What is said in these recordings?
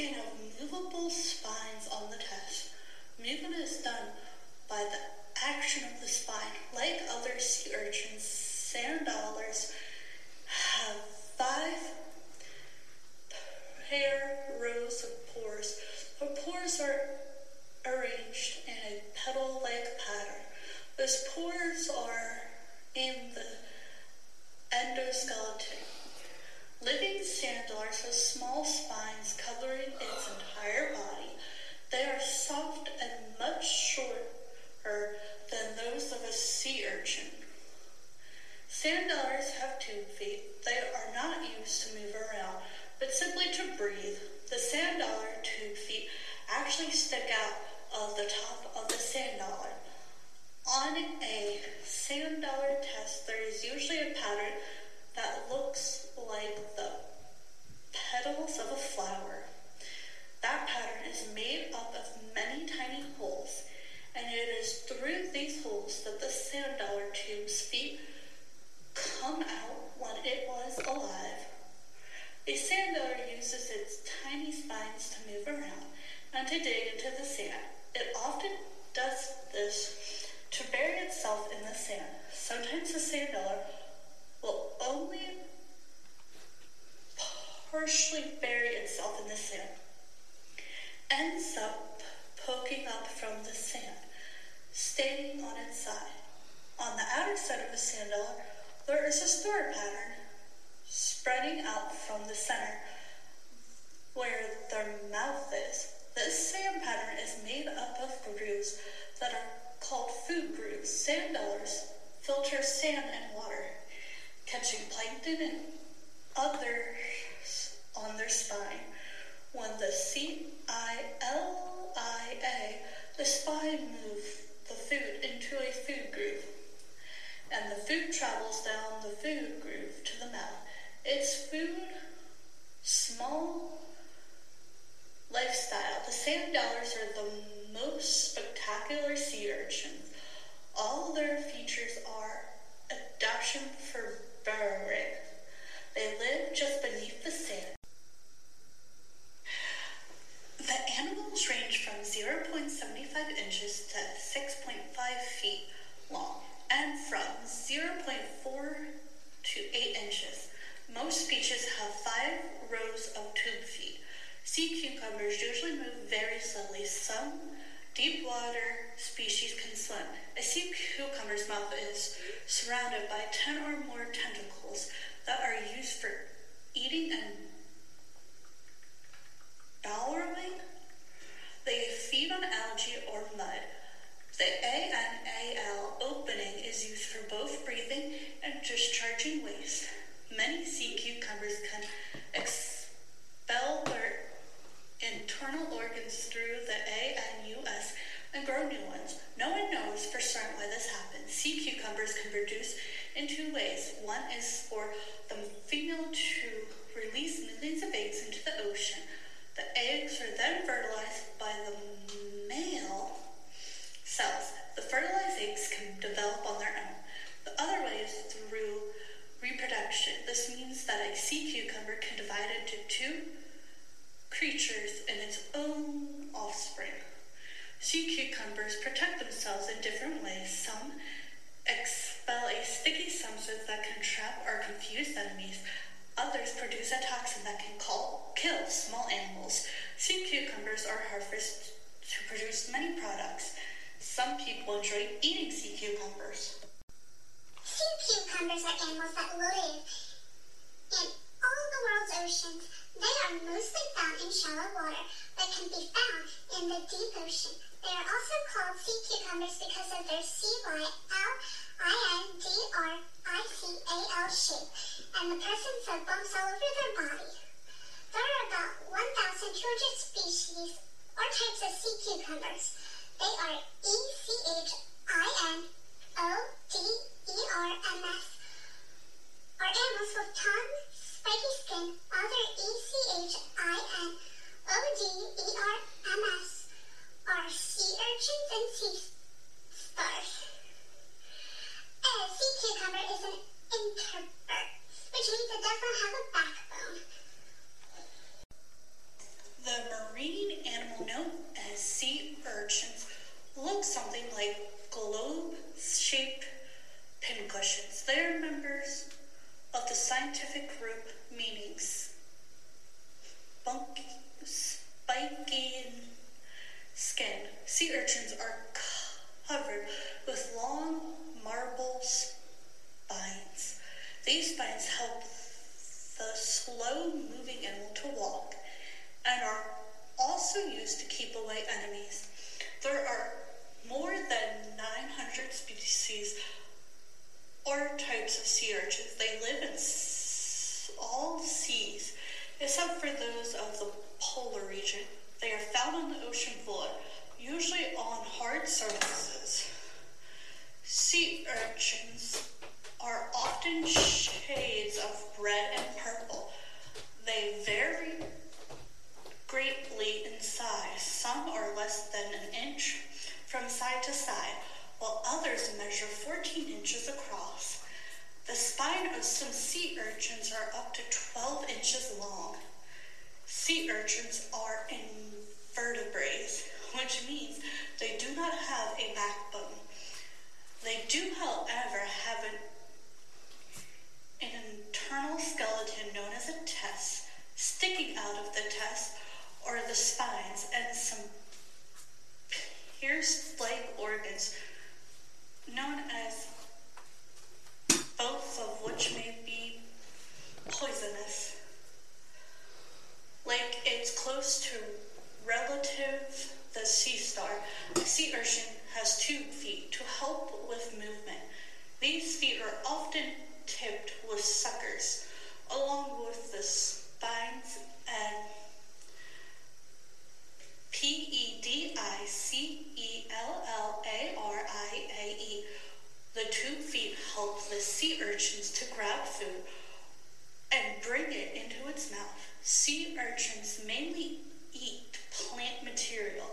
skin of movable spines on the test. Movement is done by the action of the spine. Like other sea urchins, sand dollars have five pair rows of pores. The pores are arranged in a petal-like pattern. Those pores are in the endoskeleton. Living sand dollars has small spines covering its entire body. They are soft and much shorter than those of a Sand dollars have tube feet. They are not used to move around, but simply to breathe. The sand dollar tube feet actually stick out of the top of the sand dollar. On a sand dollar test, there is usually a pattern that looks like the petals of a flower. That pattern is made up of many tiny holes, and it is through these sand dollar tube's feet come out when it was alive. A sand dollar uses its tiny spines to move around and to dig into the sand. It often does this to bury itself in the sand. Sometimes the sand dollar will only partially bury itself in the sand, ends up poking up from the sand, staying on its side. On side of the sand dollar, there is a star pattern spreading out from the center where their mouth is. This sand pattern is made up of grooves that are called food grooves. Sand dollars filter sand and water, catching plankton and others on their spine. When the C-I-L-I-A, food travels down the food groove to the mouth. It's food, small lifestyle. The sand dollars are the most spectacular sea urchins. All their features are adaptation for burrowing. They live just beneath the sand. The animals range from 0.75 inches to 6.5 feet long and from 0.4 to 8 inches. Most species have five rows of tube feet. Sea cucumbers usually move very slowly. Some deep water species can swim. A sea cucumber's mouth is surrounded by 10 or more tentacles that are used for eating and burrowing. They feed on algae or mud. The ANAL opening is used for both breathing and discharging waste. Many sea cucumbers can expel their internal organs through the ANUS and grow new ones. No one knows for certain why this happens. Sea cucumbers can produce in two ways. One is for the female to release millions of eggs into the ocean. The eggs are then fertilized by the male cells. The fertilized eggs can develop on their own. The other way is through reproduction. This means that a sea cucumber can divide into two creatures and its own offspring. Sea cucumbers protect themselves in different ways. Some expel a sticky substance that can trap or confuse enemies. Others produce a toxin that can call, kill small animals. Sea cucumbers are harvested to produce many products. Some people enjoy eating sea cucumbers. Sea cucumbers are animals that live in all the world's oceans. They are mostly found in shallow water, but can be found in the deep ocean. They are also called sea cucumbers because of their C-Y-L-I-N-D-R-I-C-A-L shape and the presence of bumps all over their body. There are about 1,200 species or types of sea cucumbers. They are E-C-H-I-N-O-D-E-R-M-S are animals with tongue, spiky skin, other E-C-H-I-N-O-D-E-R-M-S are sea urchins and sea stars. A sea cucumber is an introvert, which means it does not have a backbone. The marine animal known as sea urchins look something like globe-shaped pincushions. They are members of the scientific group meanings spiky skin. Sea urchins are covered with long marble spines. These spines help the slow moving animal to walk and are also used to keep away enemies. There are more than 900 species or types of sea urchins. They live in all seas except for those of the polar region. They are found on the ocean floor, usually on hard surfaces. Sea urchins are often shades of red and purple. They vary greatly in size. Some are less than an inch from side to side, while others measure 14 inches across. The spine of some sea urchins are up to 12 inches long. Sea urchins are invertebrates, which means they do not have a backbone. They do, however, have an, an internal skeleton known as a test sticking out of the test or the spines and some pierced leg organs known as both of which may be poisonous. Like it's close to relative the sea star, the sea urchin has two feet to help with movement. These feet are often tipped with suckers, along with the spines and P E D I C E L L A R I A E. The two feet help the sea grab food and bring it into its mouth. Sea urchins mainly eat plant material.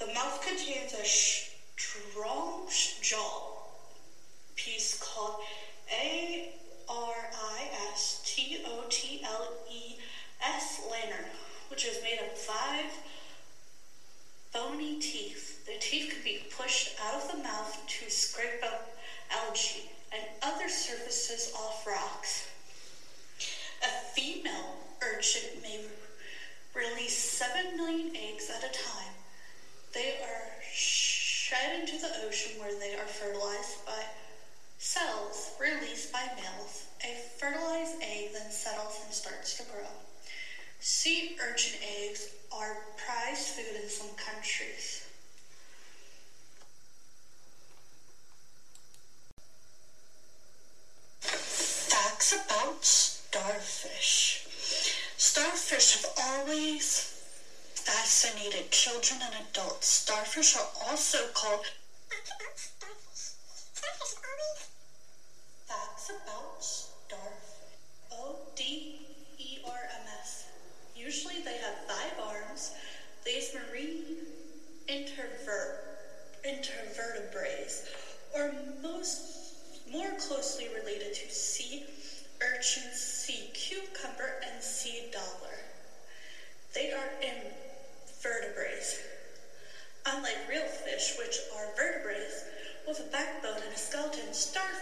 The mouth contains a strong jaw piece called A R I S T O T L E S lantern, which is made of five bony teeth. The teeth can be pushed out of the mouth to scrape up algae and other surfaces off rocks. A female urchin may release 7 million eggs at a time. They are shed into the ocean where they are fertilized by cells released by males. A fertilized egg then settles and starts to grow. Sea urchin eggs are prized food in some countries. Facts about starfish. Starfish have always fascinated children and adults. Starfish are also called Facts about starfish. O D E R M S. Usually they have five arms. These marine interver- intervertebrates are most more closely related to sea urchin, sea cucumber, and sea dollar. They are invertebrates. Unlike real fish, which are vertebrates with a backbone and a skeleton,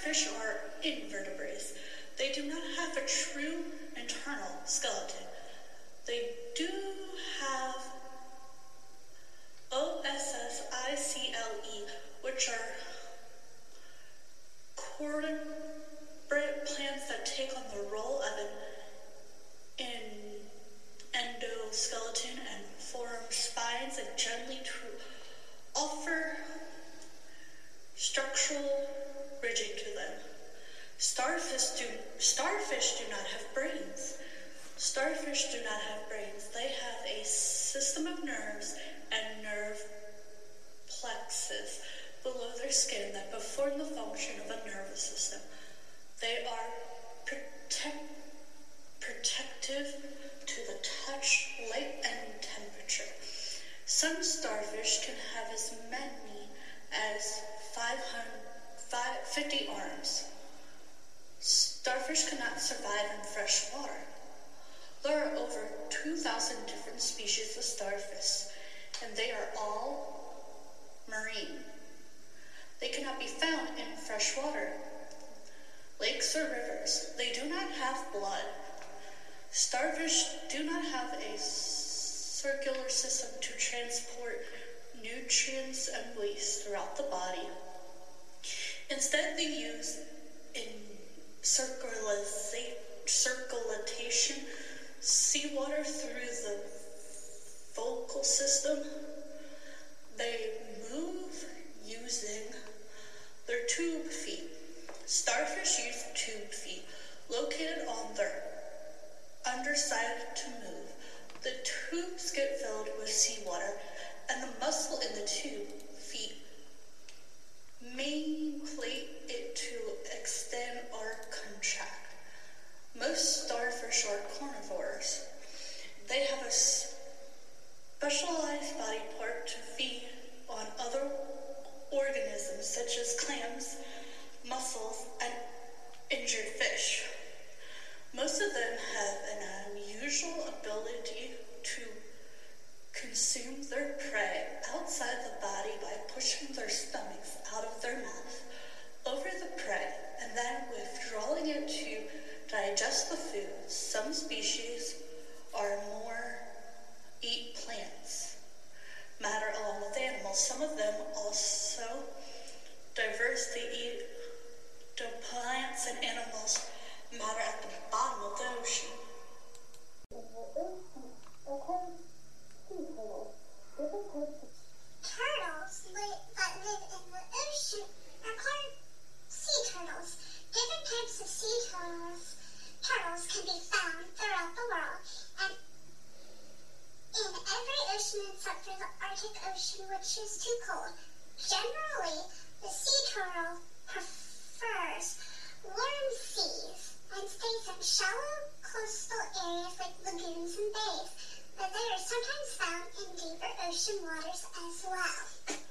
starfish are invertebrates. They do not have a true internal skeleton. They do have OSSICLE, which are corporate plants that take on the role of an endoskeleton and form spines and gently to offer structural rigidity to them. Starfish do, starfish do not have brains. Starfish do not have brains. They have a system of nerves and nerve plexus below their skin that perform the function of a nervous system. They are protect, protective to the touch, light, and temperature. Some starfish can have as many as 500, 50 arms. Starfish cannot survive in fresh water. There are over 2,000 different species of starfish, and they are all marine. They cannot be found in fresh water, lakes or rivers. They do not have blood. Starfish do not have a circular system to transport nutrients and waste throughout the body. Instead, they use in circulation seawater through the vocal system. They their stomachs out of their mouth over the prey and then withdrawing it to digest the food. Some species are more eat plants, matter along with animals. Some of them also diverse. They eat plants and animals matter at the bottom of the ocean. Turtles li- that live in the ocean are called sea turtles. Different types of sea turtles turtles can be found throughout the world and in every ocean except Ocean, which is too cold. Generally, the sea turtle prefers warm seas and stays in shallow coastal areas like lagoons and bays, but they are sometimes found in deeper ocean waters as well.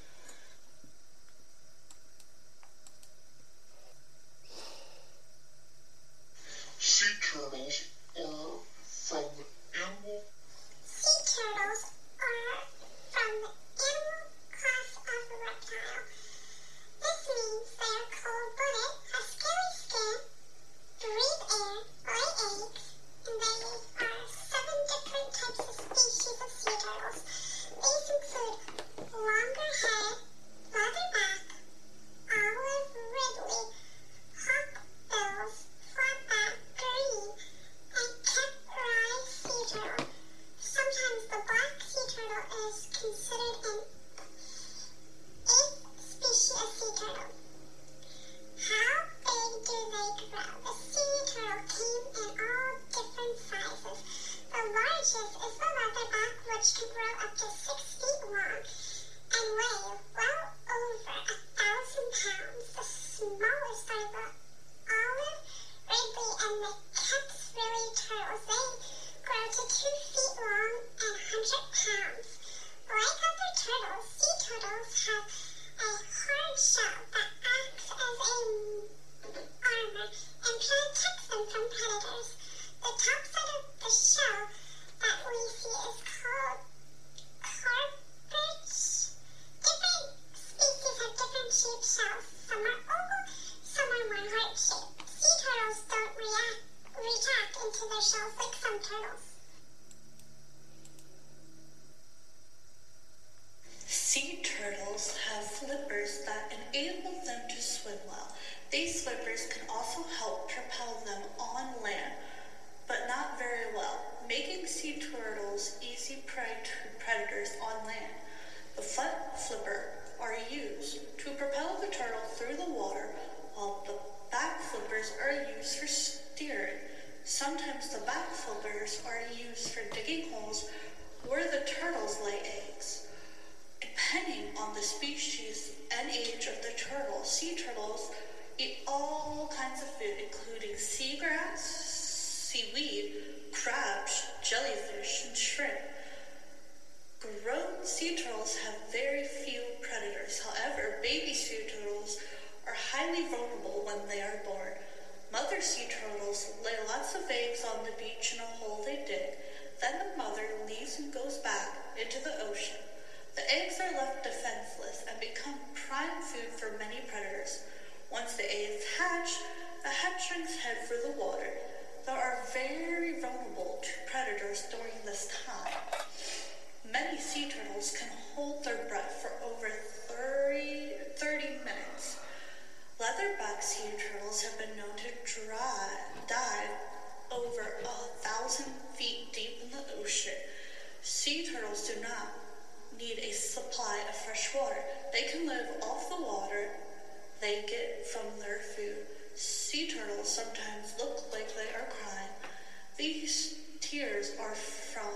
To six feet long and weigh well over a thousand pounds. The smallest are the olive, ridley, and the catswilly turtles. They grow to two feet long and 100 pounds. Like other turtles, sea turtles have a hard shell that acts as a armor and protects them from predators. The top side of the shell that we see is called cartilage. Different species have different shaped shells. Some are oval, some are more heart-shaped. Sea turtles don't react, retract into their shells like some turtles. Sea turtles have flippers that enable them to swim well. These flippers can also help propel them on land, but not very well, making sea turtles easy prey to predators on land. The front flipper are used to propel the turtle through the water, while the back flippers are used for steering. Sometimes the back flippers are used for digging holes where the turtles lay eggs. Depending on the species and age of the turtle, sea turtles eat all kinds of food, including seagrass, seaweed, crabs, jellyfish, and shrimp. Grown sea turtles have very few predators. However, baby sea turtles are highly vulnerable when they are born. Mother sea turtles lay lots of eggs on the beach in a hole they dig. Then the mother leaves and goes back into the ocean. The eggs are left defenseless and become prime food for many predators. Once the eggs hatch, the hatchlings head for the water. They are very vulnerable to predators during this time. Many sea turtles can hold their breath for over 30, 30 minutes. Leatherback sea turtles have been known to dry, dive over a thousand feet deep in the ocean. Sea turtles do not need a supply of fresh water. They can live they get from their food. Sea turtles sometimes look like they are crying. These tears are from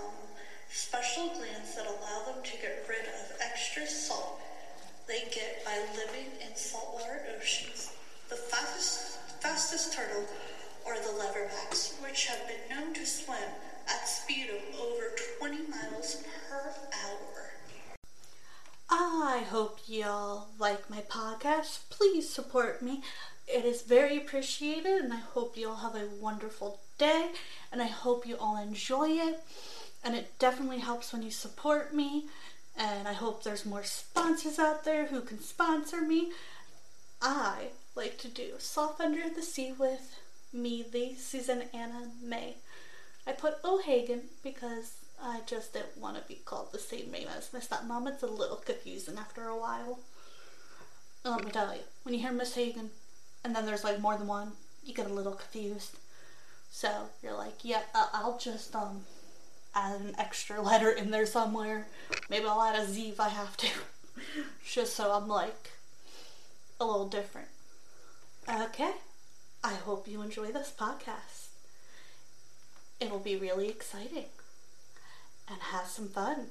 special glands that allow them to get rid of extra salt they get by living in saltwater oceans. The fastest, fastest turtle are the leatherbacks, which have been known to swim at hope y'all like my podcast. Please support me. It is very appreciated, and I hope you all have a wonderful day, and I hope you all enjoy it. And it definitely helps when you support me, and I hope there's more sponsors out there who can sponsor me. I like to do Soft Under the Sea with me, the Susan Anna May. I put O'Hagan because I just didn't want to be called the same name as my stepmom. It's a little confusing after a while. Let me tell you, when you hear Miss Hagen and then there's like more than one, you get a little confused. So you're like, yeah, uh, I'll just um add an extra letter in there somewhere. Maybe I'll add a Z if I have to. just so I'm like a little different. Okay. I hope you enjoy this podcast. It'll be really exciting and have some fun.